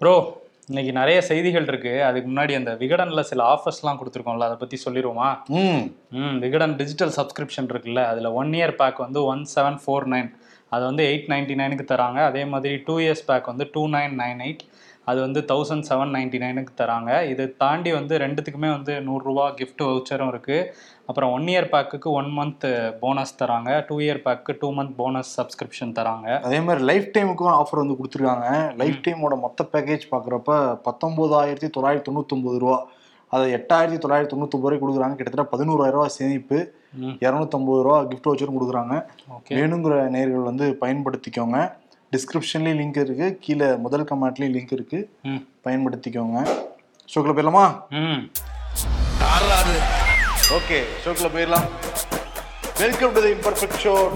Bro இன்னைக்கு நிறைய செய்திகள் இருக்கு. அதுக்கு முன்னாடி அந்த விகடன்ல சில ஆஃபர்ஸ்லாம் கொடுத்துருக்கோம்ல அதை பத்தி சொல்லிடுவோமா ம். ம் விகடன் டிஜிட்டல் சப்ஸ்கிரிப்ஷன் இருக்குல்ல அதில் ஒன் இயர் பேக் வந்து ஒன் செவன் ஃபோர் நைன் அது வந்து எயிட் நைன்டி நைனுக்கு தராங்க. அதே மாதிரி டூ இயர்ஸ் பேக் வந்து டூ நைன் நைன் எயிட் அது வந்து தௌசண்ட் செவன் நைன்டி நைனுக்கு தராங்க. இது தாண்டி வந்து ரெண்டுத்துக்குமே வந்து நூறுரூவா gift வவுச்சரும் இருக்குது அப்புறம் ஒன் இயர் பேக்குக்கு ஒன் மந்த் போனஸ் தராங்க. Two year pack two month bonus subscription தராங்க. அதே மாதிரி லைஃப் டைமுக்கும் ஆஃபர் வந்து கொடுத்துருக்காங்க. லைஃப் டைமோட மொத்த பேக்கேஜ் பார்க்குறப்ப பத்தொம்போதாயிரத்தி தொள்ளாயிரத்தி தொண்ணூத்தொம்பது ரூபா. அதை எட்டாயிரத்தி தொள்ளாயிரத்தி தொண்ணூத்தொம்பது ரூபாய் கொடுக்குறாங்க. கிட்டத்தட்ட பதினோராயிரம் ரூபாய் சேமிப்பு. இரநூத்தம்பது ரூபா கிஃப்ட் வச்சரும் கொடுக்குறாங்க. வேணுங்கிற நேர்கள் வந்து பயன்படுத்திக்கோங்க. டிஸ்கிரிப்ஷன்லேயும் லிங்க் இருக்கு. கீழே முதல் கமெண்ட்லேயும் லிங்க் இருக்கு. ம். பயன்படுத்திக்கோங்க. ஷோக்கில் போயிடலாமா? ம். ஓகே ஷோக்கில் போயிடலாம். Welcome to the imperfect show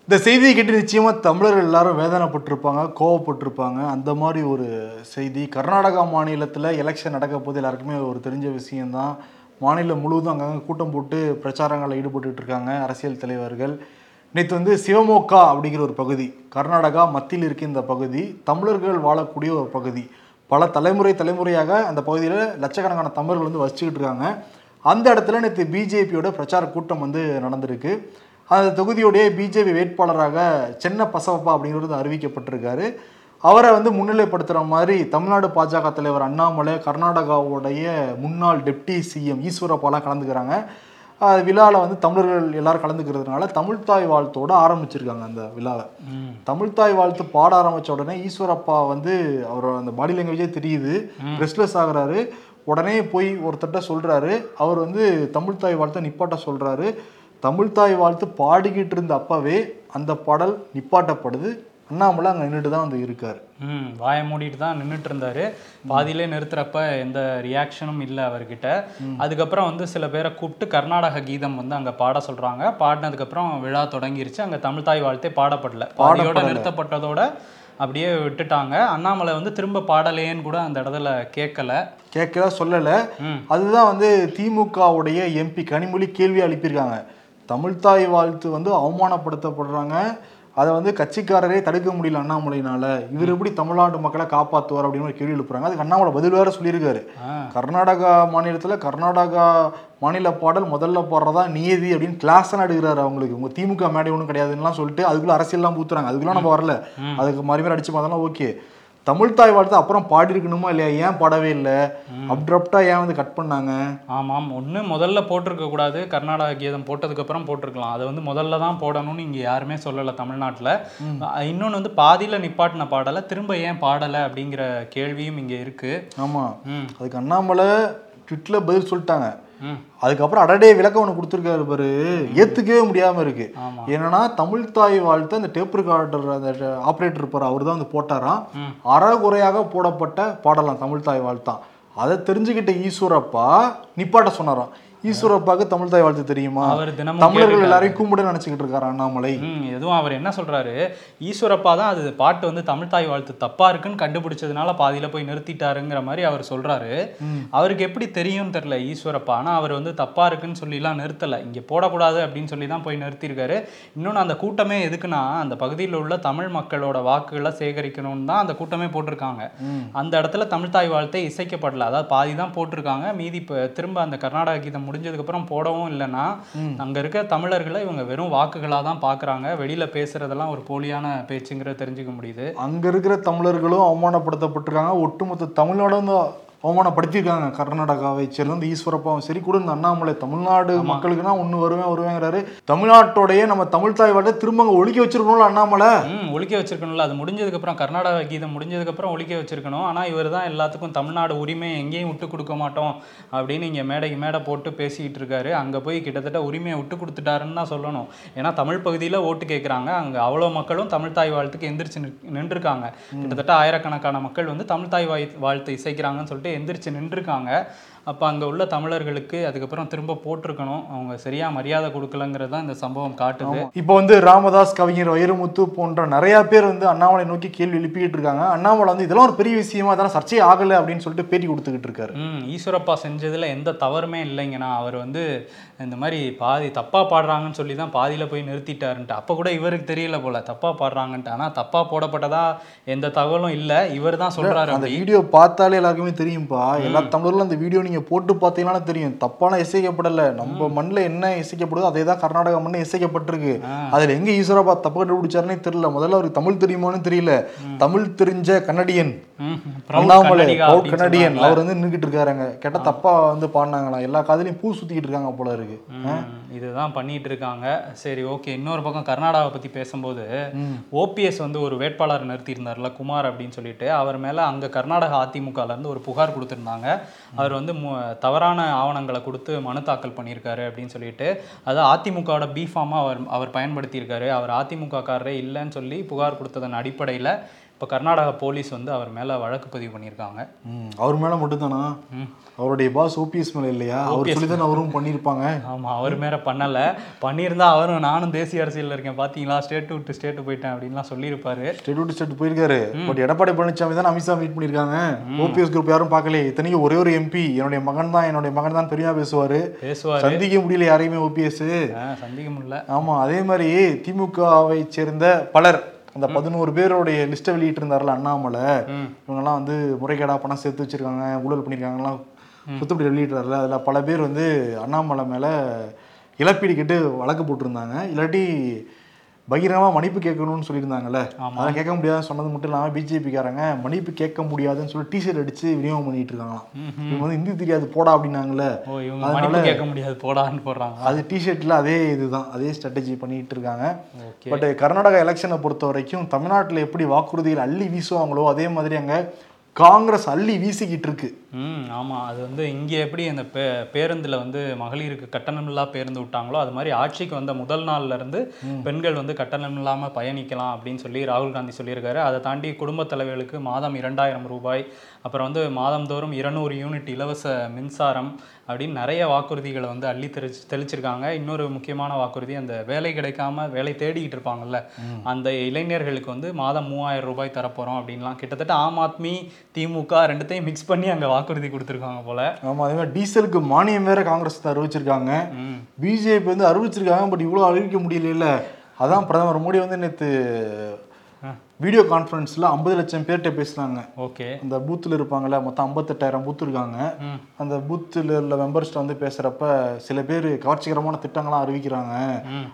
இந்த செய்தியை கேட்டு நிச்சயமா தமிழர்கள் எல்லாரும் வேதனைப்பட்டிருப்பாங்க கோவப்பட்டிருப்பாங்க. அந்த மாதிரி ஒரு செய்தி. கர்நாடகா மாநிலத்தில் எலெக்ஷன் நடக்க போது எல்லாருக்குமே ஒரு தெரிஞ்ச விஷயம்தான். மாநிலம் முழுவதும் அங்கங்கே கூட்டம் போட்டு பிரச்சாரங்களில் ஈடுபட்டுட்டு இருக்காங்க அரசியல் தலைவர்கள். நேற்று வந்து சிவமோக்கா அப்படிங்கிற ஒரு பகுதி கர்நாடகா மத்தியில் இருக்க இந்த பகுதி தமிழர்கள் வாழக்கூடிய ஒரு பகுதி. பல தலைமுறை தலைமுறையாக அந்த பகுதியில் லட்சக்கணக்கான தமிழர்கள் வந்து வசிச்சுக்கிட்டு இருக்காங்க. அந்த இடத்துல நேற்று பிஜேபியோட பிரச்சார கூட்டம் வந்து நடந்திருக்கு. அந்த தொகுதியோடைய பிஜேபி வேட்பாளராக சென்ன பசவப்பா அப்படிங்கிறது அறிவிக்கப்பட்டிருக்காரு. அவரை வந்து முன்னிலைப்படுத்துகிற மாதிரி தமிழ்நாடு பாஜக தலைவர் அண்ணாமலை கர்நாடகாவுடைய முன்னாள் டெப்டி சிஎம் ஈஸ்வரப்பாலாம் கலந்துக்கிறாங்க. விழாவில் வந்து தமிழர்கள் எல்லாரும் கலந்துக்கிறதுனால தமிழ்தாய் வாழ்த்தோட ஆரம்பிச்சிருக்காங்க அந்த விழாவை. தமிழ்தாய் வாழ்த்து பாட ஆரம்பிச்ச உடனே ஈஸ்வரப்பா வந்து அவரோட அந்த பாடி லாங்குவேஜே தெரியுது. ரெஸ்ட்லெஸ் ஆகுறாரு. உடனே போய் ஒருத்தர்ட்ட சொல்றாரு. அவர் வந்து தமிழ்தாய் வாழ்த்தை நிப்பாட்ட சொல்றாரு. தமிழ்தாய் வாழ்த்து பாடிக்கிட்டு இருந்த அப்பவே அந்த பாடல் நிப்பாட்டப்படுது. அண்ணாமலை அங்கே நின்றுட்டு தான் வந்து இருக்காரு. ம் வாயை மூடிட்டு தான் நின்றுட்டு இருந்தாரு. பாதியிலே நிறுத்துறப்ப எந்த ரியாக்ஷனும் இல்லை அவர்கிட்ட. அதுக்கப்புறம் வந்து சில பேரை கூப்பிட்டு கர்நாடக கீதம் வந்து அங்கே பாட சொல்றாங்க. பாடினதுக்கப்புறம் விழா தொடங்கிருச்சு. அங்கே தமிழ்தாய் வாழ்த்தே பாடப்படல. பாதியோட நிறுத்தப்பட்டதோட அப்படியே விட்டுட்டாங்க. அண்ணாமலை வந்து திரும்ப பாடலையேன்னு கூட அந்த இடத்துல கேட்கல. கேட்கல சொல்லலை. அதுதான் வந்து திமுகவுடைய எம்பி கனிமொழி கேள்வி எழுப்பியிருக்காங்க தமிழ்தாய் வாழ்த்து வந்து அவமானப்படுத்தப்படுறாங்க. அதை வந்து கட்சிக்காரரே தடுக்க முடியல அண்ணாமலையினால. இவர் எப்படி தமிழ்நாட்டு மக்களை காப்பாற்றுவார் அப்படின்னு ஒரு கேள்வி எழுப்புறாங்க. அதுக்கு அண்ணாமலை பதில் வேற சொல்லியிருக்காரு. கர்நாடகா மாநிலத்தில் கர்நாடகா மாநில பாடல் முதல்ல பாடுறதா நியதி அப்படின்னு கிளாஸ் எடுக்கிறாரு அவங்களுக்கு. உங்க திமுக மேடை ஒன்றும் கிடையாதுன்னுலாம் சொல்லிட்டு அதுக்குள்ள அரசியல்லாம் ஊத்துறாங்க. அதுக்குள்ள நம்ம வரல. அதுக்கு மறுபடியும் அடிச்சு பார்த்தோம்னா ஓகே தமிழ்தாய் வாழ்த்து அப்புறம் பாடியிருக்கணுமா இல்லையா? ஏன் பாடவே இல்லை? அப்ரப்டா ஏன் வந்து கட் பண்ணாங்க? ஆமாம் ஒன்று முதல்ல போட்டிருக்க கூடாது. கர்நாடக கீதம் போட்டதுக்கப்புறம் போட்டிருக்கலாம். அதை வந்து முதல்ல தான் போடணும்னு இங்கே யாருமே சொல்லலை தமிழ்நாட்டில். இன்னொன்று வந்து பாதியில் நிப்பாட்டின பாடலை திரும்ப ஏன் பாடலை அப்படிங்கிற கேள்வியும் இங்கே இருக்குது ஆமா. ம். அதுக்கு அண்ணாமலை ட்விட்டில் பதில் சொல்லிட்டாங்க. அதுக்கப்புறம் அடடே விளக்கம் ஒன்று கொடுத்துருக்காரு பாரு. ஏத்துக்கவே முடியாம இருக்கு. என்னன்னா தமிழ் தாய் வாழ்த்து அந்த டேப் ரெக்கார்டர் அந்த ஆப்ரேட்டர் இருப்பார் அவர் தான் வந்து போட்டாராம். அறகுறையாக போடப்பட்ட பாடலாம் தமிழ் தாய் வாழ்த்தான் அதை தெரிஞ்சுக்கிட்ட ஈஸ்வரப்பா நிப்பாட்ட சொன்னாராம். ஈஸ்வரப்பாக்கு தமிழ் தாய் வாழ்த்து தெரியுமா? அவர் தினமும் தமிழர்கள். எல்லாரையும் கும்பிட நினைச்சுக்கிட்டு இருக்காரு அண்ணாமலை. எதுவும் அவர் என்ன சொல்றாரு? ஈஸ்வரப்பா தான் அது பாட்டு வந்து தமிழ்தாய் வாழ்த்து தப்பா இருக்குன்னு கண்டுபிடிச்சதுனால பாதியில போய் நிறுத்திட்டாருங்கிற மாதிரி அவர் சொல்றாரு. அவருக்கு எப்படி தெரியும்னு தெரியல ஈஸ்வரப்பா. ஆனா அவர் வந்து தப்பா இருக்குன்னு சொல்லிலாம் நிறுத்தல. இங்க போடக்கூடாது அப்படின்னு சொல்லி தான் போய் நிறுத்தியிருக்காரு. இன்னொன்று அந்த கூட்டமே எதுக்குன்னா அந்த பகுதியில் உள்ள தமிழ் மக்களோட வாக்குகளை சேகரிக்கணும்னு தான் அந்த கூட்டமே போட்டிருக்காங்க. அந்த இடத்துல தமிழ்தாய் வாழ்த்தை இசைக்கப்படல. அதாவது பாதி தான் போட்டிருக்காங்க. மீதி இப்போ திரும்ப அந்த கர்நாடக கீதம் முடிஞ்சதுக்கு அப்புறம் போடவும் இல்லைன்னா அங்க இருக்க தமிழர்களை இவங்க வெறும் வாக்குகளா தான் பாக்குறாங்க வெளியில பேசுறதெல்லாம் ஒரு போலியான பேச்சுங்கிற தெரிஞ்சுக்க முடியுது. அங்க இருக்கிற தமிழர்களும் அவமானப்படுத்தப்பட்டிருக்காங்க. ஒட்டுமொத்த தமிழ்நாடும் அவமானப்படுத்தியிருக்காங்க கர்நாடகாவை சேர்ந்த ஈஸ்வரப்பாவும் சரி கூட இந்த அண்ணாமலை தமிழ்நாடு மக்களுக்குன்னா ஒண்ணு வருவேன் வருவேங்கிறாரு தமிழ்நாட்டோடைய நம்ம தமிழ் தாய் வாழ்த்தை திரும்ப ஒழிக்க வச்சிருக்கணும்ல அண்ணாமலை? ஒழிக்க வச்சிருக்கணும்ல. அது முடிஞ்சதுக்கு அப்புறம் கர்நாடக கீதம் முடிஞ்சதுக்கு அப்புறம் ஒழிக்க வச்சிருக்கணும். ஆனா இவர் தான் எல்லாத்துக்கும் தமிழ்நாடு உரிமை எங்கேயும் விட்டு கொடுக்க மாட்டோம் அப்படின்னு இங்க மேடைக்கு மேடை போட்டு பேசிக்கிட்டு இருக்காரு. அங்க போய் கிட்டத்தட்ட உரிமையை விட்டு கொடுத்துட்டாருன்னு தான் சொல்லணும். ஏன்னா தமிழ் பகுதியில ஓட்டு கேட்குறாங்க அங்க அவ்வளோ மக்களும் தமிழ் தாய் வாழ்த்துக்கு எந்திரிச்சு நின்றுருக்காங்க. கிட்டத்தட்ட ஆயிரக்கணக்கான மக்கள் வந்து தமிழ் தாய் வாய் வாழ்த்து இசைக்கிறாங்கன்னு சொல்லிட்டு எந்திரிச்சு நின்றுருக்காங்க. அப்போ அங்கே உள்ள தமிழர்களுக்கு அதுக்கப்புறம் திரும்ப போட்டிருக்கணும். அவங்க சரியாக மரியாதை கொடுக்கலங்கிறது தான் இந்த சம்பவம் காட்டுது. இப்போ வந்து ராமதாஸ் கவிஞர் வைரமுத்து போன்ற நிறைய பேர் வந்து அண்ணாமலை நோக்கி கேள்வி எழுப்பிக்கிட்டு இருக்காங்க. அண்ணாமலை வந்து இதெல்லாம் ஒரு பெரிய விஷயமா அதெல்லாம் சர்ச்சை ஆகல அப்படின்னு சொல்லிட்டு பேட்டி கொடுத்துக்கிட்டு இருக்காரு. ம் ஈஸ்வரப்பா செஞ்சதில் எந்த தவறுமே இல்லைங்கண்ணா அவர் வந்து இந்த மாதிரி பாதி தப்பாக பாடுறாங்கன்னு சொல்லி தான் பாதியில் போய் நிறுத்திட்டாருன்ட்டு. அப்போ கூட இவருக்கு தெரியல போல தப்பாக பாடுறாங்கன்ட்டு. ஆனால் தப்பாக போடப்பட்டதா எந்த தகவலும் இல்லை. இவர் தான் சொல்கிறாரு அந்த வீடியோ பார்த்தாலே எல்லாருக்குமே தெரியும்பா. எல்லா தமிழர்களும் அந்த வீடியோ நீங்க போட்டு பார்த்தீங்கன்னா தெரியும். தப்பான இசைக்கப்படல. நம்ம மண்ணில் என்ன இசைக்கப்படுதோ அதே தான் கர்நாடகா மண்ணில் இசைக்கப்பட்டிருக்கு. அதுல எங்க ஈஸ்வரப்பா தப்பு கண்டுபிடிச்சாருன்னே தெரியல. முதல்ல அவருக்கு தமிழ் தெரியுமான்னு தெரியல. தமிழ் தெரிஞ்ச கன்னடியன் அண்ணாமலை கன்னடியன் சொன்னாங்கல்ல. அவர் வந்து நின்றுட்டு இருக்காருங்க. கேட்டா தப்பா வந்து பாடினாங்களாம். எல்லா காதுலயும் பூ சுத்திக்கிட்டு இருக்காங்க போல இருக்கு. இதுதான் பண்ணிட்டு இருக்காங்க. சரி ஓகே. இன்னொரு பக்கம் கர்நாடகாவை பத்தி பேசும்போது ஓபிஎஸ் வந்து ஒரு வேட்பாளர் நிறுத்தியிருந்தார்ல குமார் அப்படின்னு சொல்லிட்டு. அவர் மேல அங்க கர்நாடக அதிமுகல இருந்து ஒரு புகார் கொடுத்திருந்தாங்க. அவர் வந்து தவறான ஆவணங்களை கொடுத்து மனு தாக்கல் பண்ணியிருக்காரு அப்படின்னு சொல்லிட்டு. அது அதிமுகவோட பி ஃபார்மாக அவர் அவர் பயன்படுத்தியிருக்காரு. அவர் அதிமுக காரரே இல்லைன்னு சொல்லி புகார் கொடுத்ததன் அடிப்படையில இப்போ கர்நாடகா போலீஸ் வந்து அவர் மேல வழக்கு பதிவு பண்ணியிருக்காங்க. அவர் மேல மட்டும்தானா. அவருடைய பாஸ் ஓபிஎஸ் மேல இல்லையா? அவர் சொல்லி தானே அவரும் பண்ணியிருப்பாங்க. ஆமா அவர் மேல பண்ணல. பண்ணியிருந்தா அவரும் நானும் தேசிய அரசியல்ல இருக்கேன் பாத்தீங்களா? ஸ்டேட் விட்டு ஸ்டேட் போயிட்டேன் அப்படின்லாம் சொல்லியிருப்பாரு. ஸ்டேட் விட்டு ஸ்டேட் போயிருக்காரு. பட் எடப்பாடி பழனிசாமி தான் அமித்ஷா மீட் பண்ணியிருக்காங்க. ஓபிஎஸ் குரூப் யாரும் பார்க்கல இத்தனைக்கும் ஒரே ஒரு எம்பி என்னுடைய மகன் தான் என்னுடைய மகன் தான் பெருமையா பேசுவாரு. பேசுவாரு. சந்திக்க முடியல யாரையுமே ஓபிஎஸ் சந்திக்க முடியல. ஆமா அதே மாதிரி திமுகவை சேர்ந்த பலர் அந்த பதினோரு பேருடைய லிஸ்ட்டை வெளியிட்டு இருந்தார்ல அண்ணாமலை. இவங்கெல்லாம் வந்து முறைகேடா பணம் சேர்த்து வச்சிருக்காங்க ஊழல் பண்ணியிருக்காங்கலாம் சுத்தப்படி வெளியிட்டார்ல. அதில் பல பேர் வந்து அண்ணாமலை மேலே இழப்பீடு கேட்டு வழக்கு போட்டிருந்தாங்க. இல்லாட்டி பகிரங்கமாக மன்னிப்பு கேட்கணும்னு சொல்லியிருந்தாங்கல்ல? அதெல்லாம் கேட்க முடியாதுன்னு சொன்னது மட்டும் இல்லாமல் பிஜேபிக்காரங்க மன்னிப்பு கேட்க முடியாதுன்னு சொல்லி டிஷர்ட் அடிச்சு விநியோகம் பண்ணிட்டு இருக்காங்களாம். இவங்க வந்து ஹிந்தி தெரியாது போடா இவங்க மன்னிப்பு கேட்க முடியாது போடான்னு போடுறாங்க. அது டிஷர்ட்ல அதே இதுதான் அதே ஸ்ட்ராட்டஜி பண்ணிட்டு இருக்காங்க. பட் கர்நாடகா எலெக்ஷனை பொறுத்த வரைக்கும் தமிழ்நாட்டில் எப்படி வாக்குறுதிகள் அள்ளி வீசுவாங்களோ அதே மாதிரி அங்க காங்கிரஸ் அள்ளி வீசிக்கிட்டு இருக்கு. ம் ஆமாம் அது வந்து இங்கே எப்படி அந்த பே பேருந்தில் வந்து மகளிருக்கு கட்டணமில்லா பேருந்து விட்டாங்களோ அது மாதிரி ஆட்சிக்கு வந்த முதல் நாள்ல இருந்து பெண்கள் வந்து கட்டணம் இல்லாமல் பயணிக்கலாம் அப்படின்னு சொல்லி ராகுல் காந்தி சொல்லியிருக்காரு. அதை தாண்டி குடும்பத் தலைவர்களுக்கு மாதம் இரண்டாயிரம் ரூபாய் அப்புறம் வந்து மாதந்தோறும் இருநூறு யூனிட் இலவச மின்சாரம் அப்படின்னு நிறைய வாக்குறுதிகளை வந்து அள்ளி தெளிச்சு தெளிச்சிருக்காங்க. இன்னொரு முக்கியமான வாக்குறுதி அந்த வேலை கிடைக்காம வேலை தேடிக்கிட்டு இருப்பாங்கல்ல அந்த இளைஞர்களுக்கு வந்து மாதம் மூவாயிரம் ரூபாய் தரப்போகிறோம் அப்படின்லாம். கிட்டத்தட்ட ஆம் ஆத்மி திமுக ரெண்டுத்தையும் மிக்ஸ் பண்ணி அங்கே வாக்குறுதி கொடுத்துருக்காங்க போல. ஆமா அதே மாதிரி டீசலுக்கு மானியம் வேற காங்கிரஸ் தான் அறிவிச்சிருக்காங்க. பிஜேபி வந்து அறிவிச்சிருக்காங்க பட் இவ்வளோ அறிவிக்க முடியல அதான் பிரதமர் மோடி வந்து நேற்று வீடியோ கான்ஃபரன்ஸில் ஐம்பது லட்சம் பேர்கிட்ட பேசுனாங்க. ஓகே. அந்த பூத்தில் இருப்பாங்கல்ல மொத்தம் ஐம்பத்தெட்டாயிரம் பூத் இருக்காங்க. அந்த பூத்தில் உள்ள மெம்பர்ஸ்ட்ட வந்து பேசுகிறப்ப சில பேர் கவர்ச்சிகரமான திட்டங்கள்லாம் அறிவிக்கிறாங்க.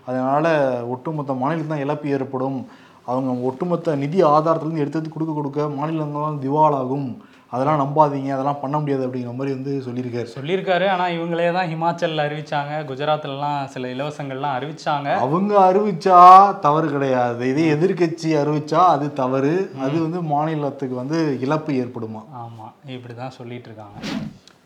அதனால ஒட்டுமொத்த மாநிலத்தில் தான் இழப்பு ஏற்படும். அவங்க ஒட்டுமொத்த நிதி ஆதாரத்துலேருந்து எடுத்து எடுத்து கொடுக்க கொடுக்க மாநிலங்கள்லாம் திவாலாகும். அதெல்லாம் நம்பாதீங்க அதெல்லாம் பண்ண முடியாது அப்படிங்கிற மாதிரி வந்து சொல்லியிருக்காரு. சொல்லியிருக்காரு. ஆனா இவங்களே தான் ஹிமாச்சல்ல அறிவிச்சாங்க. குஜராத்லலாம் சில இலவசங்கள்லாம் அறிவிச்சாங்க. அவங்க அறிவிச்சா தவறு கிடையாது. இதே எதிர்க்கட்சி அறிவிச்சா அது தவறு. அது வந்து மாநிலத்துக்கு வந்து இழப்பு ஏற்படுமா? ஆமா இப்படி தான் சொல்லிட்டு இருக்காங்க.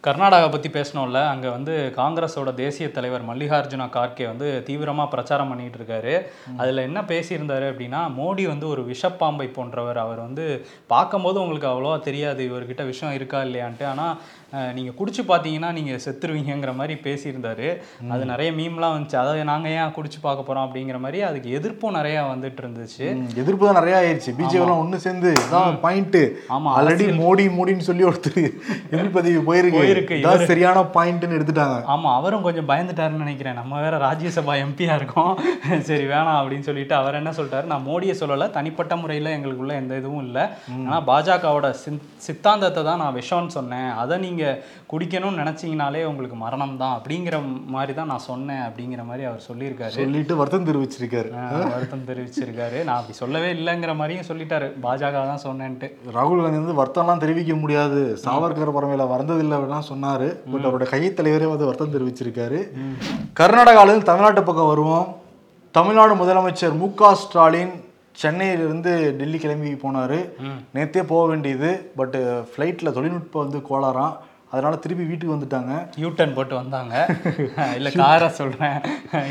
கர்நாடகா பற்றி பேசணும்ல. அங்கே வந்து காங்கிரஸோட தேசிய தலைவர் மல்லிகார்ஜுன கார்கே வந்து தீவிரமாக பிரச்சாரம் பண்ணிட்டு இருக்காரு. அதில் என்ன பேசியிருந்தாரு அப்படின்னா மோடி வந்து ஒரு விஷப்பாம்பை போன்றவர். அவர் வந்து பார்க்கும்போது உங்களுக்கு அவ்வளோவா தெரியாது இவர்கிட்ட விஷம் இருக்கா இல்லையான்ட்டு. ஆனால் நீங்கள் குடிச்சு பார்த்தீங்கன்னா நீங்கள் செத்துருவீங்கங்கிற மாதிரி பேசியிருந்தாரு. அது நிறைய மீம்லாம் வந்துச்சு. அதை நாங்கள் ஏன் குடிச்சு பார்க்க போகிறோம் அப்படிங்கிற மாதிரி அதுக்கு எதிர்ப்பும் நிறையா வந்துட்டு இருந்துச்சு எதிர்ப்பு தான் நிறைய ஆயிடுச்சு பிஜேபி எல்லாம் ஒண்ணு சேர்ந்து இதான் பாயிண்ட் ஆமா, ஆல்ரெடி மோடி மோடின்னு சொல்லி ஒருத்தர் எதிர்ப்பு பதிவு போயிருக்கு. போயிருக்கு. இதான் சரியான பாயிண்ட்னு எடுத்துட்டாங்க. ஆமாம் அவரும் கொஞ்சம் பயந்துட்டாருன்னு நினைக்கிறேன். நம்ம வேற ராஜ்யசபா எம்பியா இருக்கோம். சரி வேணாம் அப்படின்னு சொல்லிட்டு அவர் என்ன சொல்லிட்டாரு? நான் மோடியை சொல்லலை தனிப்பட்ட முறையில் எங்களுக்குள்ள எந்த இதுவும் இல்லை. ஆனால் பாஜகவோட சித்தாந்தத்தை தான் நான் விஷம்னு சொன்னேன். அதை நீங்கள் குடிக்கணும்னு நினச்சிங்கனாலே உங்களுக்கு மரணம் தான் அப்படிங்கிற மாதிரி தான் நான் சொன்னேன் அப்படிங்கிற மாதிரி அவர் சொல்லியிருக்காரு. சொல்லிட்டு வருத்தம் தெரிவிச்சிருக்காரு. வருத்தம் தெரிவிச்சிருக்காரு. நான் அப்படி சொல்லவே இல்லைங்கிற மாதிரியும் சொல்லிட்டாரு. பாஜக தான் சொன்னேன்ட்டு. ராகுல் காந்தி வந்து வருத்தம்லாம் தெரிவிக்க முடியாது. சாவர்கர் பறவையில வந்ததில்லை அப்படிலாம் சொன்னாரு. பட் அவரோட கையை தலைவரே வந்து வருத்தம் தெரிவிச்சிருக்காரு. கர்நாடகாவிலிருந்து தமிழ்நாட்டு பக்கம் வருவோம். தமிழ்நாடு முதலமைச்சர் மு க ஸ்டாலின் சென்னையிலிருந்து டெல்லி கிளம்பி போனார். நேத்தே போக வேண்டியது. பட்டு ஃப்ளைட்டில் தொழில்நுட்பம் வந்து கோளாறாம். அதனால திருப்பி வீட்டுக்கு வந்துட்டாங்க. யூட்டன் போட்டு வந்தாங்க. இல்லை காரை சொல்கிறேன்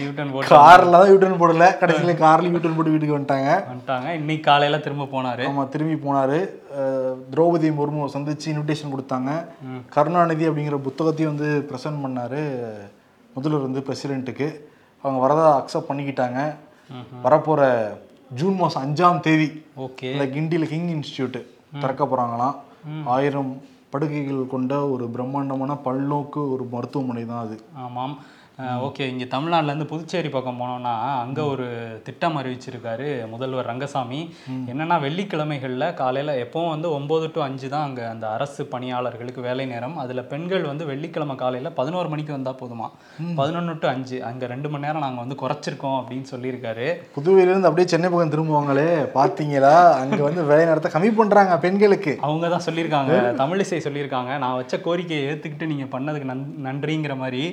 யூட்டன் போட்டு காரில் தான் யூட்டர்ன் போடல. கடைசியில் கார்ல யூட்டர்ன் போட்டு வீட்டுக்கு வந்துட்டாங்க. வந்துட்டாங்க. இன்னைக்கு காலையில திரும்ப போனாரு. ஆமாம் திரும்பி போனார். திரௌபதி முர்முவை சந்திச்சு இன்விடேஷன் கொடுத்தாங்க. கருணாநிதி அப்படிங்கிற புத்தகத்தையும் வந்து ப்ரெசென்ட் பண்ணாரு. முதல்வர் வந்து பிரசிடென்ட்டுக்கு அவங்க வரதா அக்செப்ட் பண்ணிக்கிட்டாங்க. வரப்போற ஜூன் மாதம் அஞ்சாம் தேதி ஓகே. இந்த கிண்டியில் கிங் இன்ஸ்டியூட் திறக்க போறாங்களாம். ஆயிரம் படுகைகள் கொண்ட ஒரு பிரம்மாண்டமான பல்நோக்கு ஒரு மருத்துவமனை தான் அது. ஆமாம். ஓகே. இங்கே தமிழ்நாட்டிலேருந்து புதுச்சேரி பக்கம் போனோம்னா அங்கே ஒரு திட்டம் அறிவிச்சிருக்காரு முதல்வர் ரங்கசாமி. என்னன்னா வெள்ளிக்கிழமைகளில் காலையில் எப்பவும் வந்து ஒம்பது டு அஞ்சு தான் அங்கே அந்த அரசு பணியாளர்களுக்கு வேலை நேரம். அதில் பெண்கள் வந்து வெள்ளிக்கிழமை காலையில் பதினோரு மணிக்கு வந்தால் போதுமா? பதினொன்று டு அஞ்சு. அங்கே ரெண்டு மணி நேரம் நாங்கள் வந்து குறைச்சிருக்கோம் அப்படின்னு சொல்லியிருக்காரு. புதுவையிலேருந்து அப்படியே சென்னை பக்கம் திரும்புவாங்களே பார்த்தீங்களா? அங்கே வந்து வேலை நேரத்தை கம்மி பண்ணுறாங்க பெண்களுக்கு. அவங்க தான் சொல்லியிருக்காங்க. தமிழிசை சொல்லியிருக்காங்க. நான் வச்ச கோரிக்கையை ஏற்றுக்கிட்டு நீங்கள் பண்ணதுக்கு நன் நன்றிங்கிற மாதிரி.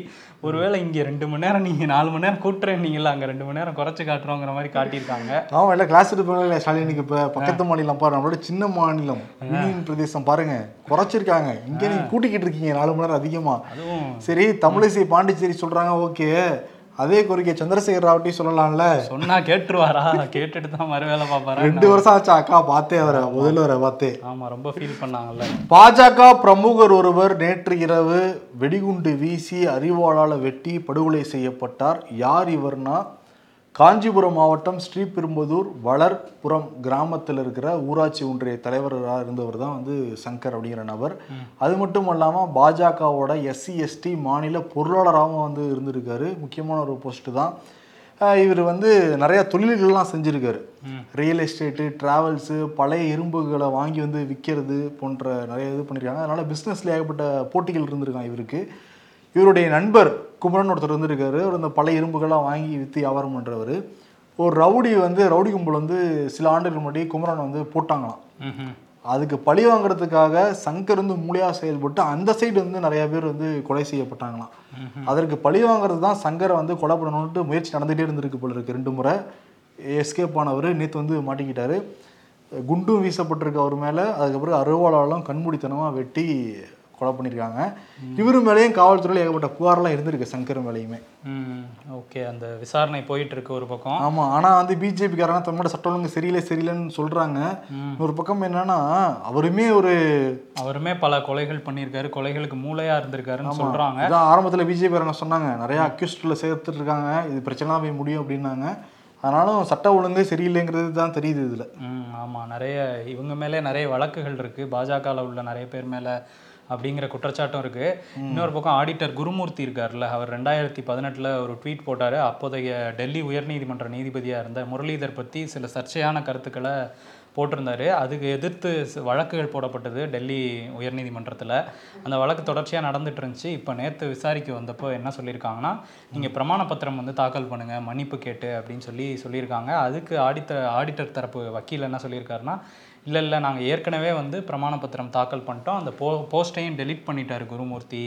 ஒருவேளை இங்கே ரெண்டு மணி நேரம் நீங்கள் நாலு மணி நேரம் கூட்டுறேன்னீங்களா அங்கே ரெண்டு மணி நேரம் குறைச்சி காட்டுறோங்கிற மாதிரி காட்டியிருக்காங்க. ஆமாம் இல்லை கிளாஸ் எடுப்பாங்க ஸ்டாலினுக்கு இப்போ பக்கத்து மாநிலம் பாரு நம்மளோட சின்ன மாநிலம் யூனியன் பிரதேசம் பாருங்க குறைச்சிருக்காங்க. இங்கே நீங்கள் கூட்டிக்கிட்டு இருக்கீங்க நாலு மணி நேரம் அதிகமாக சரி தமிழிசை பாண்டிச்சேரி சொல்கிறாங்க ஓகே. அதே கோரிக்கை சந்திரசேகர் ராவட்டையும் சொல்லலாம்ல? சொன்னா கேட்டுருவாரா? கேட்டுட்டு தான் மறு வேலை பார்ப்பாரா ரெண்டு வருஷம் ஆச்சு அக்கா பார்த்தே அவரை முதல்வரை பார்த்தே. ஆமா ரொம்ப ஃபீல் பண்ணாங்கல்ல. பாஜக பிரமுகர் ஒருவர் நேற்று இரவு வெடிகுண்டு வீசி அறிவாளால் வெட்டி படுகொலை செய்யப்பட்டார். யார் இவர்னா? காஞ்சிபுரம் மாவட்டம் ஸ்ரீபெரும்புதூர் வளர்புரம் கிராமத்தில் இருக்கிற ஊராட்சி ஒன்றிய தலைவராக இருந்தவர் தான் வந்து சங்கர் அப்படிங்கிற நபர். அது மட்டும் இல்லாமல் பாஜகவோட எஸ்சி எஸ்டி மாநில பொருளாளராகவும் வந்து இருந்திருக்காரு. முக்கியமான ஒரு போஸ்ட் தான். இவர் வந்து நிறைய தொழில்கள்லாம் செஞ்சிருக்காரு. ரியல் எஸ்டேட்டு டிராவல்ஸு பழைய இரும்புகளை வாங்கி வந்து விற்கிறது போன்ற நிறைய இது பண்ணியிருக்காங்க அதனால பிஸ்னஸ்ல ஏகப்பட்ட போட்டிகள் இருந்திருக்காங்க இவருக்கு. இவருடைய நண்பர் குமரன் ஒருத்தர் இருந்திருக்காரு. அவர் இந்த பழைய இரும்புகள்லாம் வாங்கி விற்று வியாபாரம் பண்ணுறவர் ஒரு ரவுடி வந்து ரவுடி கும்பல் வந்து சில ஆண்டுகள் முன்னாடி குமரன் வந்து போட்டாங்களாம். அதுக்கு பழி வாங்குறதுக்காக சங்கர் வந்து மூலியா செயல்பட்டு அந்த சைடு வந்து நிறைய பேர் வந்து கொலை செய்யப்பட்டாங்களாம். அதற்கு பழி வாங்குறது தான் சங்கரை வந்து கொலை பண்ணணும்ட்டு முயற்சி நடந்துகிட்டே இருந்திருக்கு போல இருக்கு. ரெண்டு முறை எஸ்கேப் ஆனவர் நேற்று வந்து மாட்டிக்கிட்டாரு. குண்டும் வீசப்பட்டிருக்கு அவர் மேலே. அதுக்கப்புறம் அருவாளாலும் கண்மூடித்தனமாக வெட்டி கொலை பண்ணியிருக்காங்க. இவரு மேலேயும் காவல்துறையில் ஏகப்பட்ட புகார்லாம் இருந்திருக்கு சங்கர் மேலேயுமே. ம் ஓகே. அந்த விசாரணை போயிட்டு இருக்கு ஒரு பக்கம். ஆமா ஆனா வந்து பிஜேபிக்காரங்க தமிழ்நாடு சட்டம் ஒழுங்கு சரியில்லை சரியில்லைன்னு சொல்றாங்க. ஒரு பக்கம் என்னன்னா அவருமே ஒரு அவருமே பல கொலைகள் பண்ணியிருக்காரு கொலைகளுக்கு மூளையா இருந்திருக்காருன்னு சொல்றாங்க. இதான் ஆரம்பத்துல பிஜேபிக்காரங்க சொன்னாங்க நிறைய அக்யூஸ்டில் சேர்த்துட்டு இருக்காங்க இது பிரச்சனை போய் முடியும் அப்படின்னாங்க. ஆனாலும் சட்ட ஒழுங்கு சரியில்லைங்கிறது தான் தெரியுது இதுல. ம் ஆமாம் நிறைய இவங்க மேலே நிறைய வழக்குகள் இருக்குது பாஜகவில் உள்ள நிறைய பேர் மேலே அப்படிங்கிற குற்றச்சாட்டும் இருக்குது இன்னொரு பக்கம் ஆடிட்டர் குருமூர்த்தி இருக்கார்ல அவர் ரெண்டாயிரத்தி பதினெட்டில் ஒரு ட்வீட் போட்டார். அப்போதைய டெல்லி உயர்நீதிமன்ற நீதிபதியாக இருந்த முரளிதர் பற்றி சில சர்ச்சையான கருத்துக்களை போட்டிருந்தாரு. அதுக்கு எதிர்த்து வழக்குகள் போடப்பட்டது டெல்லி உயர்நீதிமன்றத்தில். அந்த வழக்கு தொடர்ச்சியாக நடந்துட்டு இருந்துச்சு இப்போ நேற்று விசாரிக்க வந்தப்போ என்ன சொல்லியிருக்காங்கன்னா நீங்கள் பிரமாண பத்திரம் வந்து தாக்கல் பண்ணுங்கள் மன்னிப்பு கேட்டு அப்படின்னு சொல்லி சொல்லியிருக்காங்க. அதுக்கு ஆடிட்ட ஆடிட்டர் தரப்பு வக்கீல் என்ன சொல்லியிருக்காருன்னா இல்லை இல்லை நாங்கள் ஏற்கனவே வந்து பிரமாண பத்திரம் தாக்கல் பண்ணிட்டோம். அந்த போ போஸ்ட்டையும் டெலீட் பண்ணிட்டார் குருமூர்த்தி.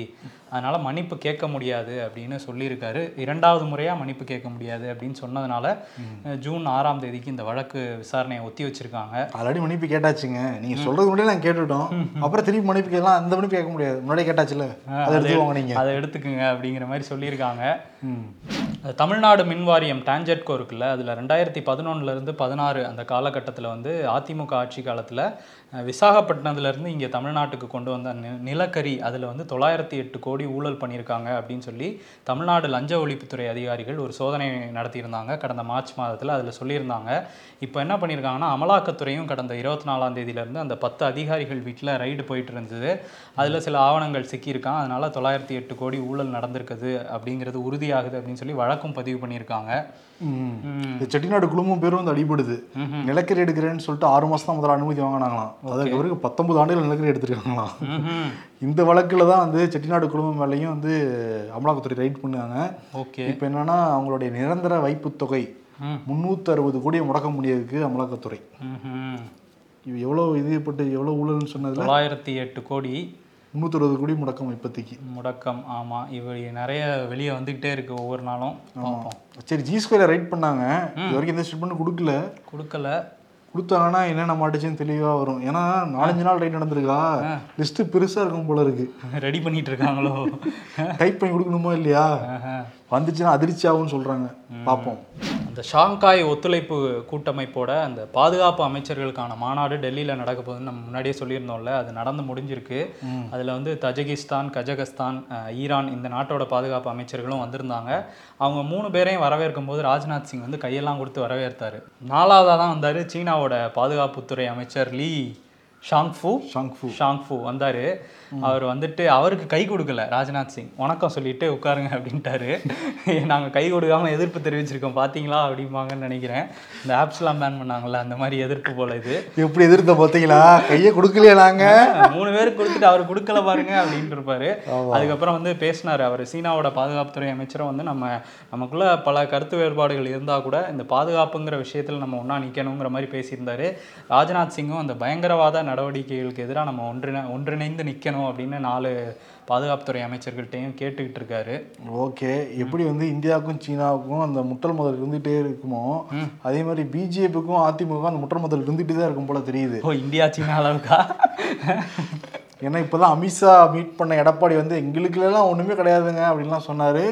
அதனால் மன்னிப்பு கேட்க முடியாது அப்படின்னு சொல்லியிருக்காரு. இரண்டாவது முறையாக மன்னிப்பு கேட்க முடியாது அப்படின்னு சொன்னதுனால ஜூன் ஆறாம் தேதிக்கு இந்த வழக்கு விசாரணையை ஒத்தி வச்சிருக்காங்க. ஆல்ரெடி மன்னிப்பு கேட்டாச்சுங்க. நீங்க சொல்றது முன்னாடியே நாங்கள் கேட்டுட்டோம். அப்புறம் திருப்பி மன்னிப்பு கேட்கலாம். அந்த மன்னிப்பு கேட்க முடியாது. முன்னாடியே கேட்டாச்சுல அதை எடுத்துக்கோங்க நீங்க. அதை எடுத்துக்குங்க அப்படிங்கிற மாதிரி சொல்லியிருக்காங்க. தமிழ்நாடு மின் வாரியம் டான்ஜெட்கோ இருக்குல்ல அதில் ரெண்டாயிரத்தி பதினொன்னுலேருந்து பதினாறு அந்த காலகட்டத்தில் வந்து அதிமுக ஆட்சி காலத்தில் விசாகப்பட்டினத்துலேருந்து இங்கே தமிழ்நாட்டுக்கு கொண்டு வந்த நிலக்கரி அதில் வந்து தொள்ளாயிரத்தி எட்டு கோடி ஊழல் பண்ணியிருக்காங்க அப்படின்னு சொல்லி தமிழ்நாடு லஞ்ச ஒழிப்புத்துறை அதிகாரிகள் ஒரு சோதனை நடத்தியிருந்தாங்க. கடந்த மார்ச் மாதத்தில் அதில் சொல்லியிருந்தாங்க. இப்போ என்ன பண்ணியிருக்காங்கன்னா அமலாக்கத்துறையும் கடந்த இருபத்தி நாலாம் தேதியிலேருந்து அந்த பத்து அதிகாரிகள் வீட்டில் ரைடு போயிட்டு இருந்தது அதில் சில ஆவணங்கள் சிக்கியிருக்கான் அதனால தொள்ளாயிரத்தி எட்டு கோடி ஊழல் நடந்திருக்குது அப்படிங்கிறது உறுதியாகுது அப்படின்னு சொல்லி வழக்கும் பதிவு பண்ணியிருக்காங்க. செட்டிநாடு குழுமம் பேரும் வந்து அடிபடுது. நிலக்கரி எடுக்கிறேன்னு சொல்லிட்டு ஆறு மாசம் தான் முதல்ல அனுமதி வாங்கினாங்களாம். அதுக்கு பிறகு பத்தொன்பது ஆண்டுகள் நிலக்கரி எடுத்திருக்காங்களாம். இந்த வழக்குல தான் வந்து செட்டிநாடு குழுமம் மேலேயும் வந்து அமலாக்கத்துறை ரைட் பண்ணாங்க ஓகே. இப்போ என்னன்னா அவங்களுடைய நிரந்தர வைப்புத் தொகை. முந்நூற்றி அறுபது கோடியை முடக்க முடியாதுக்கு அமலாக்கத்துறை. இது எவ்வளோ இதுப்பட்டு எவ்வளோ ஊழல்னு சொன்னதுல தொள்ளாயிரத்தி எட்டு கோடி முந்நூற்றி அறுபது கோடி முடக்கம் இப்போதைக்கு. முடக்கம் ஆமாம் இவ நிறைய வெளியே வந்துக்கிட்டே இருக்கு ஒவ்வொரு நாளும். சரி ஜி ஸ்கொயர் ரைட் பண்ணாங்க. இது வரைக்கும் எந்த ஸ்டேட்மெண்ட் கொடுக்கல. கொடுக்கல. கொடுத்தாங்கன்னா என்னென்ன மாட்டுச்சுன்னு தெளிவாக வரும். ஏன்னா நாலஞ்சு நாள் ரைட் நடந்திருக்கா? லிஸ்ட் பெருசா இருக்கும் போல இருக்கு. ரெடி பண்ணிட்டு இருக்காங்களோ? டைப் பண்ணி கொடுக்கணுமா இல்லையா. வந்துச்சுன்னா அதிர்ச்சி ஆகும்னு சொல்றாங்க. பார்ப்போம். அந்த ஷாங்காய் ஒத்துழைப்பு கூட்டமைப்போட அந்த பாதுகாப்பு அமைச்சர்களுக்கான மாநாடு டெல்லியில் நடக்க போகுதுன்னு நம்ம முன்னாடியே சொல்லியிருந்தோம்ல. அது நடந்து முடிஞ்சிருக்கு. அதில் வந்து தஜகிஸ்தான் கஜகஸ்தான் ஈரான் இந்த நாட்டோட பாதுகாப்பு அமைச்சர்களும் வந்திருந்தாங்க. அவங்க மூணு பேரையும் வரவேற்கும் போது ராஜ்நாத் சிங் வந்து கையெல்லாம் கொடுத்து வரவேற்றாரு. நாலாவதாக தான் வந்தார் சீனாவோட பாதுகாப்புத்துறை அமைச்சர் லீ. ஷாங்ஃபு ஷாங்ஃபு ஷாங்ஃபு வந்தார். அவர் வந்துட்டு அவருக்கு கை கொடுக்கல ராஜ்நாத் சிங். வணக்கம் சொல்லிட்டு உட்காருங்க அப்படின்ட்டாரு. நாங்கள் கை கொடுக்காம எதிர்ப்பு தெரிவிச்சிருக்கோம் பார்த்தீங்களா அப்படிம்பாங்கன்னு நினைக்கிறேன். இந்த ஆப்ஸ்லாம் பேன் பண்ணாங்கல்ல அந்த மாதிரி எதிர்ப்பு போல இது. எப்படி எதிர்த்த பார்த்தீங்களா கையை கொடுக்கலையா நாங்க? மூணு பேருக்கு கொடுத்துட்டு அவர் கொடுக்கல பாருங்க அப்படின்ட்டு இருப்பாரு அதுக்கப்புறம் வந்து பேசினாரு அவர். சீனாவோட பாதுகாப்புத்துறை அமைச்சரும் வந்து நம்ம நமக்குள்ள பல கருத்து வேறுபாடுகள் இருந்தால் கூட இந்த பாதுகாப்புங்கிற விஷயத்தில் நம்ம ஒன்றா நிற்கணுங்கிற மாதிரி பேசியிருந்தாரு. ராஜ்நாத் சிங்கும் அந்த பயங்கரவாத நடவடிக்கைகளுக்கு எதிராக நம்ம ஒன்றிணை ஒன்றிணைந்து நிற்கணும் அப்படின்னு நாலு பாதுகாப்புத்துறை அமைச்சர்கள்ட்டையும் கேட்டுக்கிட்டு இருக்காரு. ஓகே. எப்படி வந்து இந்தியாவுக்கும் சீனாவுக்கும் அந்த முட்டல் முதல் இருந்துகிட்டே இருக்குமோ அதே மாதிரி பிஜேபிக்கும் அதிமுக அந்த முட்டல் முதல் இருந்துகிட்டே தான் இருக்கும் போல தெரியுது. ஓ இந்தியா சீனா அளவுக்கா? ஏன்னா இப்பதான் அமித்ஷா மீட் பண்ண எடப்பாடி வந்து எங்களுக்குலாம் ஒண்ணுமே கிடையாதுங்க அப்படின்லாம் சொன்னாரு.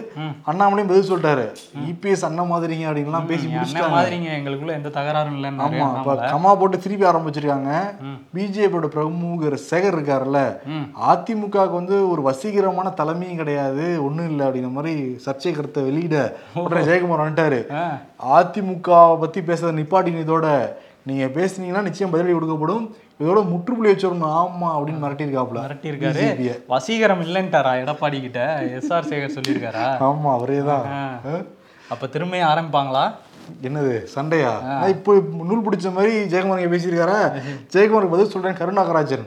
அண்ணாமலையும் பதில் சொல்லிட்டாரு. இபிஎஸ் அண்ணன் மாதிரிங்க அப்படின்லாம் பேசி முடிச்சுட்டாங்க. மாதிரிங்க எங்களுக்குள்ள எந்த தகராறும் இல்லைன்னு ஆமா இப்ப கமா போட்டு திருப்பி ஆரம்பிச்சிருக்காங்க. பிஜேபியோட பிரமுகர் சேகர் இருக்காருல்ல. அதிமுகவுக்கு வந்து ஒரு வசீகரமான தலைமையும் கிடையாது ஒண்ணும் இல்லை அப்படிங்கிற மாதிரி சர்ச்சை கருத்தை வெளியிட உடனே ஜெயக்குமார் வந்துட்டாரு. அதிமுக பத்தி பேசுறத நிப்பாட்டின இதோட நீங்க பேசுனீங்கன்னா நிச்சயம் பதிலடி கொடுக்கப்படும். இதோட முற்றுப்புள்ளி வச்சிடணும். ஆமா அப்படின்னு மிரட்டியிருக்காப்ல மிரட்டி இருக்காரு BJP -ய. வசீகரம் இல்லைன்ட்டாரா எடப்பாடி கிட்ட? எஸ்ஆர் சேகர் சொல்லியிருக்காரா? ஆமா அவரே தான். அப்ப திரும்பியும் ஆரம்பிப்பாங்களா? என்னது சண்டையா? இப்போ நூல் பிடிச்ச மாதிரி ஜெயக்குமார் இங்க பேசியிருக்காரா? ஜெயக்குமாருக்கு பதில் சொல்றேன் கருணாகராஜன்.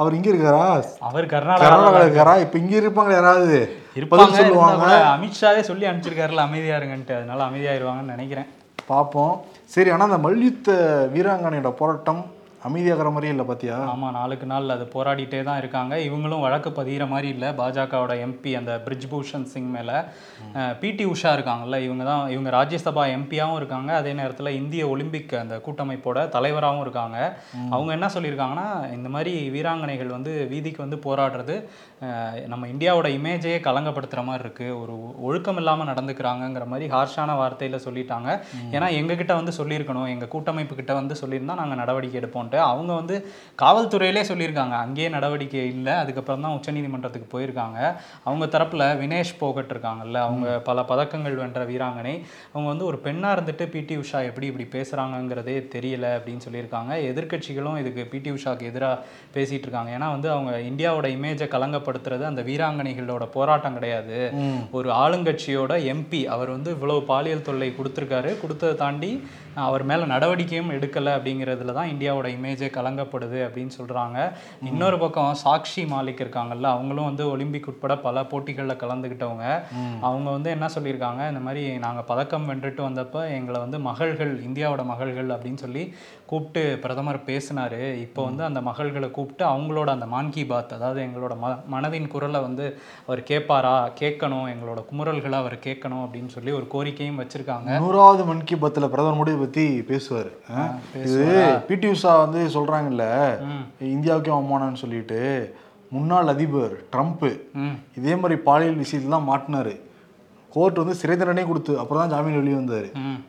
அவர் இங்க இருக்காரா? அவர் கர்நாடகா இருக்காரா. இப்ப இங்க இருப்பாங்க யாராவது? இருப்பாங்க சொல்லுவாங்க. அமித்ஷாவே சொல்லி அனுப்பிச்சிருக்காருல அமைதியா இருங்கன்ட்டு. அதனால அமைதியாயிருவாங்கன்னு நினைக்கிறேன். பார்ப்போம் சரி ஆனால் அந்த மல்யுத்த வீராங்கனையோட போராட்டம் அமைதியாகிற மாதிரியே இல்லை பாத்தியா? ஆமா நாளுக்கு நாள் அது போராடிட்டே தான் இருக்காங்க. இவங்களும் வழக்கு பதிகிற மாதிரி இல்லை. பாஜகவோட எம்பி அந்த பிரிஜ்பூஷன் சிங் மேல பிடி உஷா இருக்காங்கல்ல இவங்க தான் இவங்க ராஜ்யசபா எம்பியாவும் இருக்காங்க. அதே நேரத்துல இந்திய ஒலிம்பிக் அந்த கூட்டமைப்போட தலைவராகவும் இருக்காங்க. அவங்க என்ன சொல்லியிருக்காங்கன்னா இந்த மாதிரி வீராங்கனைகள் வந்து வீதிக்கு வந்து போராடுறது நம்ம இந்தியாவோட இமேஜையே கலங்கப்படுத்துற மாதிரி இருக்கு. ஒரு ஒழுக்கம் இல்லாம நடந்துக்கிறாங்கங்கிற மாதிரி ஹார்ஷான வார்த்தையில சொல்லிட்டாங்க. ஏன்னா எங்ககிட்ட வந்து சொல்லியிருக்கணும். எங்க கூட்டமைப்பு கிட்ட வந்து சொல்லியிருந்தா நாங்க நடவடிக்கை எடுப்போம்ட்டு அவங்க வந்து காவல்துறையிலே சொல்லியிருக்காங்க. அங்கேயே நடவடிக்கை இல்லை. அதுக்கப்புறம் தான் உச்சநீதிமன்றத்துக்கு போயிருக்காங்க. அவங்க தரப்புல வினேஷ் போகட் இருக்காங்கல்ல அவங்க பல பதக்கங்கள் வென்ற வீராங்கனை. அவங்க வந்து ஒரு பெண்ணா இருந்துட்டு பிடி உஷா எப்படி இப்படி பேசுறாங்கங்கிறதே தெரியல அப்படின்னு சொல்லியிருக்காங்க. எதிர்க்கட்சிகளும் இதுக்கு பிடி உஷாக்கு எதிராக பேசிட்டு இருக்காங்க. ஏன்னா வந்து அவங்க இந்தியாவோட இமேஜை கலங்கப்படுத்துறது அந்த வீராங்கனைகளோட போராட்டம் கிடையாது. ஒரு ஆளுங்கட்சியோட எம்பி அவர் வந்து இவ்வளவு பாலியல் தொல்லை கொடுத்துருக்காரு. கொடுத்ததை தாண்டி அவர் மேல நடவடிக்கையும் எடுக்கல அப்படிங்கிறதுல தான் இந்தியாவோட இமேஜே கலங்கப்படுது அப்படின்னு சொல்றாங்க. இன்னொரு பக்கம் சாக்ஷி மாலிக் இருக்காங்கல்ல அவங்களும் வந்து ஒலிம்பிக் உட்பட பல போட்டிகளில் கலந்துக்கிட்டவங்க அவங்க வந்து என்ன சொல்லியிருக்காங்க? இந்த மாதிரி நாங்க பதக்கம் வென்றுட்டு வந்தப்ப எங்களை வந்து மகள்கள் இந்தியாவோட மகள்கள் அப்படின்னு சொல்லி கூப்பிட்டு பிரதமர் பேசினாரு. இப்போ வந்து அந்த மகள்களை கூப்பிட்டு அவங்களோட அந்த மான் கி பாத் அதாவது எங்களோட ம மனதின் குரலை வந்து அவர் கேட்பாரா? கேட்கணும். எங்களோட குமுறல்களை அவர் கேட்கணும் அப்படின்னு சொல்லி ஒரு கோரிக்கையும் வச்சிருக்காங்க. நூறாவது மன் கி பாத்தில் பிரதமர் மோடி பத்தி பேசுவாரு? இது பிடி உஷா வந்து சொல்றாங்கல்ல இந்தியாவுக்கே அவமானம்னு சொல்லிட்டு முன்னாள் அதிபர் ட்ரம்ப் ம். இதே மாதிரி பாலியல் விஷயத்துல தான் மாட்டினாரு. கோர்ட் வந்து சிறை தண்டனை கொடுத்து அப்புறம் தான் ஜாமீன் வெளியே வந்தாரு.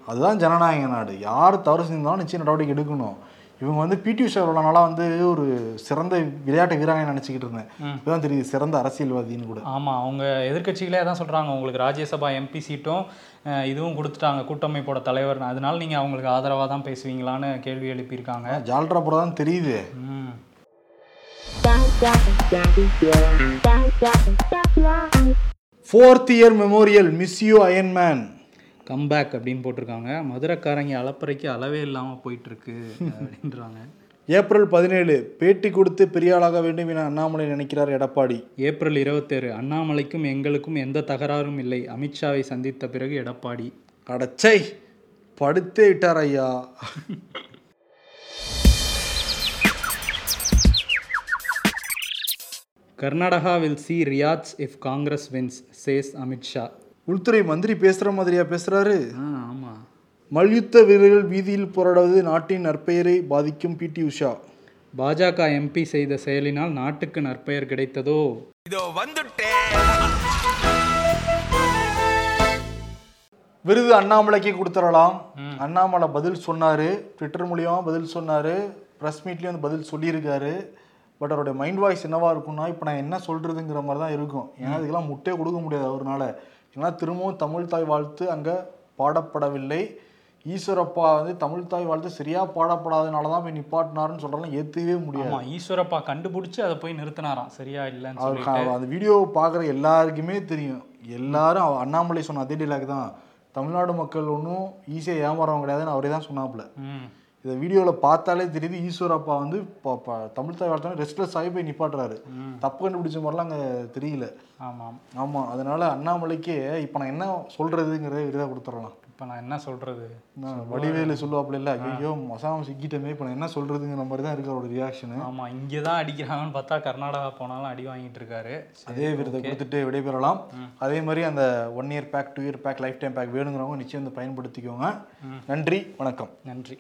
அதுதான் ஜனநாயக நாடு. யார் தவறு செஞ்சாலும் நிச்சயம் நடவடிக்கை எடுக்கணும். இவங்க வந்து பிடி உஷா இவ்வளோ நாளாக வந்து ஒரு சிறந்த விளையாட்டு வீராங்கனை நினச்சிக்கிட்டு இருந்தேன். இப்பதான் தெரியுது சிறந்த அரசியல்வாதின்னு கூட. ஆமா அவங்க எதிர்க்கட்சிகளே தான் சொல்றாங்க உங்களுக்கு ராஜ்யசபா எம்பி சீட்டும் இதுவும் கொடுத்துட்டாங்க கூட்டமைப்போட தலைவர். அதனால நீங்க அவங்களுக்கு ஆதரவா தான் பேசுவீங்களான்னு கேள்வி எழுப்பியிருக்காங்க. ஜால்ரா போட தான் தெரியுது. Fourth year memorial miss you Iron Man comeback அப்படின்னு போட்டிருக்காங்க. மதுரைக்காரங்க அளப்பறைக்கு அளவே இல்லாம போயிட்டு இருக்கு அப்படின்றாங்க. ஏப்ரல் பதினேழு பேட்டி கொடுத்து பெரிய ஆளாக வேண்டும் என அண்ணாமலை நினைக்கிறார் எடப்பாடி. ஏப்ரல் இருபத்தேழு அண்ணாமலைக்கும் எங்களுக்கும் எந்த தகராறும் இல்லை. அமித்ஷாவை சந்தித்த பிறகு எடப்பாடி. அடச்சை படுத்தே விட்டார் ஐயா. Karnataka will see riots if Congress wins. Says Amit Shah உள்துறை மந்திரி பேசுற மாதிரியா பேசுறாரு? ஆ ஆமா. மல்யுத்த வீரர்கள் வீதியில் போராடுவது நாட்டின் நற்பெயரை பாதிக்கும் பிடி உஷா. பாஜக எம்பி செய்த செயலினால் நாட்டுக்கு நற்பெயர் கிடைத்ததோ? விருது அண்ணாமலைக்கே கொடுத்துடலாம். அண்ணாமலை பதில் சொன்னாரு. ட்விட்டர் மூலியமா பதில் சொன்னாரு. ப்ரெஸ் மீட்லேயும் வந்து பதில் சொல்லியிருக்காரு. பட் அவருடைய மைண்ட் வாய்ஸ் என்னவா இருக்கும்னா இப்போ நான் என்ன சொல்றதுங்கிற மாதிரி தான் இருக்கும். ஏன்னா இதுக்கெல்லாம் முட்டே கொடுக்க முடியாது அவர்னால. ஏன்னா திரும்பவும் தமிழ் தாய் வாழ்த்து அங்கே பாடப்படவில்லை. ஈஸ்வரப்பா வந்து தமிழ் தாய் வாழ்த்து சரியா பாடப்படாதனால தான் போய் நிப்பாட்டினாருன்னு சொல்றாலும் ஏற்றுக்கவே முடியாது. ஈஸ்வரப்பா கண்டுபிடிச்சு அதை போய் நிறுத்தினாராம். சரியா இல்லைன்னு அந்த வீடியோவை பார்க்குற எல்லாருக்குமே தெரியும். எல்லாரும் அண்ணாமலை சொன்ன அதே டைலாக் தான். தமிழ்நாடு மக்கள் ஒன்றும் ஈஸியாக ஏமாறவங்க கிடையாதுன்னு அவரே தான் சொன்னாப்புல. ம் இந்த வீடியோவில் பார்த்தாலே தெரியுது ஈஸ்வரப்பா வந்து ப- ப- தமிழ் தாய் ரெஸ்ட்லெஸ் ஆகி போய் நிப்பாட்டுறாரு. தப்பு கண்டுபிடிச்ச மாதிரிலாம் அங்கே தெரியல. ஆமாம். ஆமாம் அதனால அண்ணாமலைக்கே இப்போ நான் என்ன சொல்கிறதுங்கிறத இதாக கொடுத்துடலாம். இப்போ நான் என்ன சொல்றது? நான் வடிவேலு சொல்லுவாப்புல இல்லை ஐயோ மசாம சிக்கிட்டமே இப்போ நான் என்ன சொல்கிறதுங்கிற மாதிரி தான் இருக்கு அவரோட ரியாக்ஷனு ஆமா இங்கே தான் அடிக்கிறாங்கன்னு பார்த்தா கர்நாடகா போனாலும் அடி வாங்கிட்டு இருக்காரு. அதே விருதை கொடுத்துட்டு விடைபெறலாம். அதே மாதிரி அந்த one year pack two year pack lifetime pack வேணுங்கிறவங்க நிச்சயம் வந்து பயன்படுத்திக்கோங்க. நன்றி வணக்கம். நன்றி.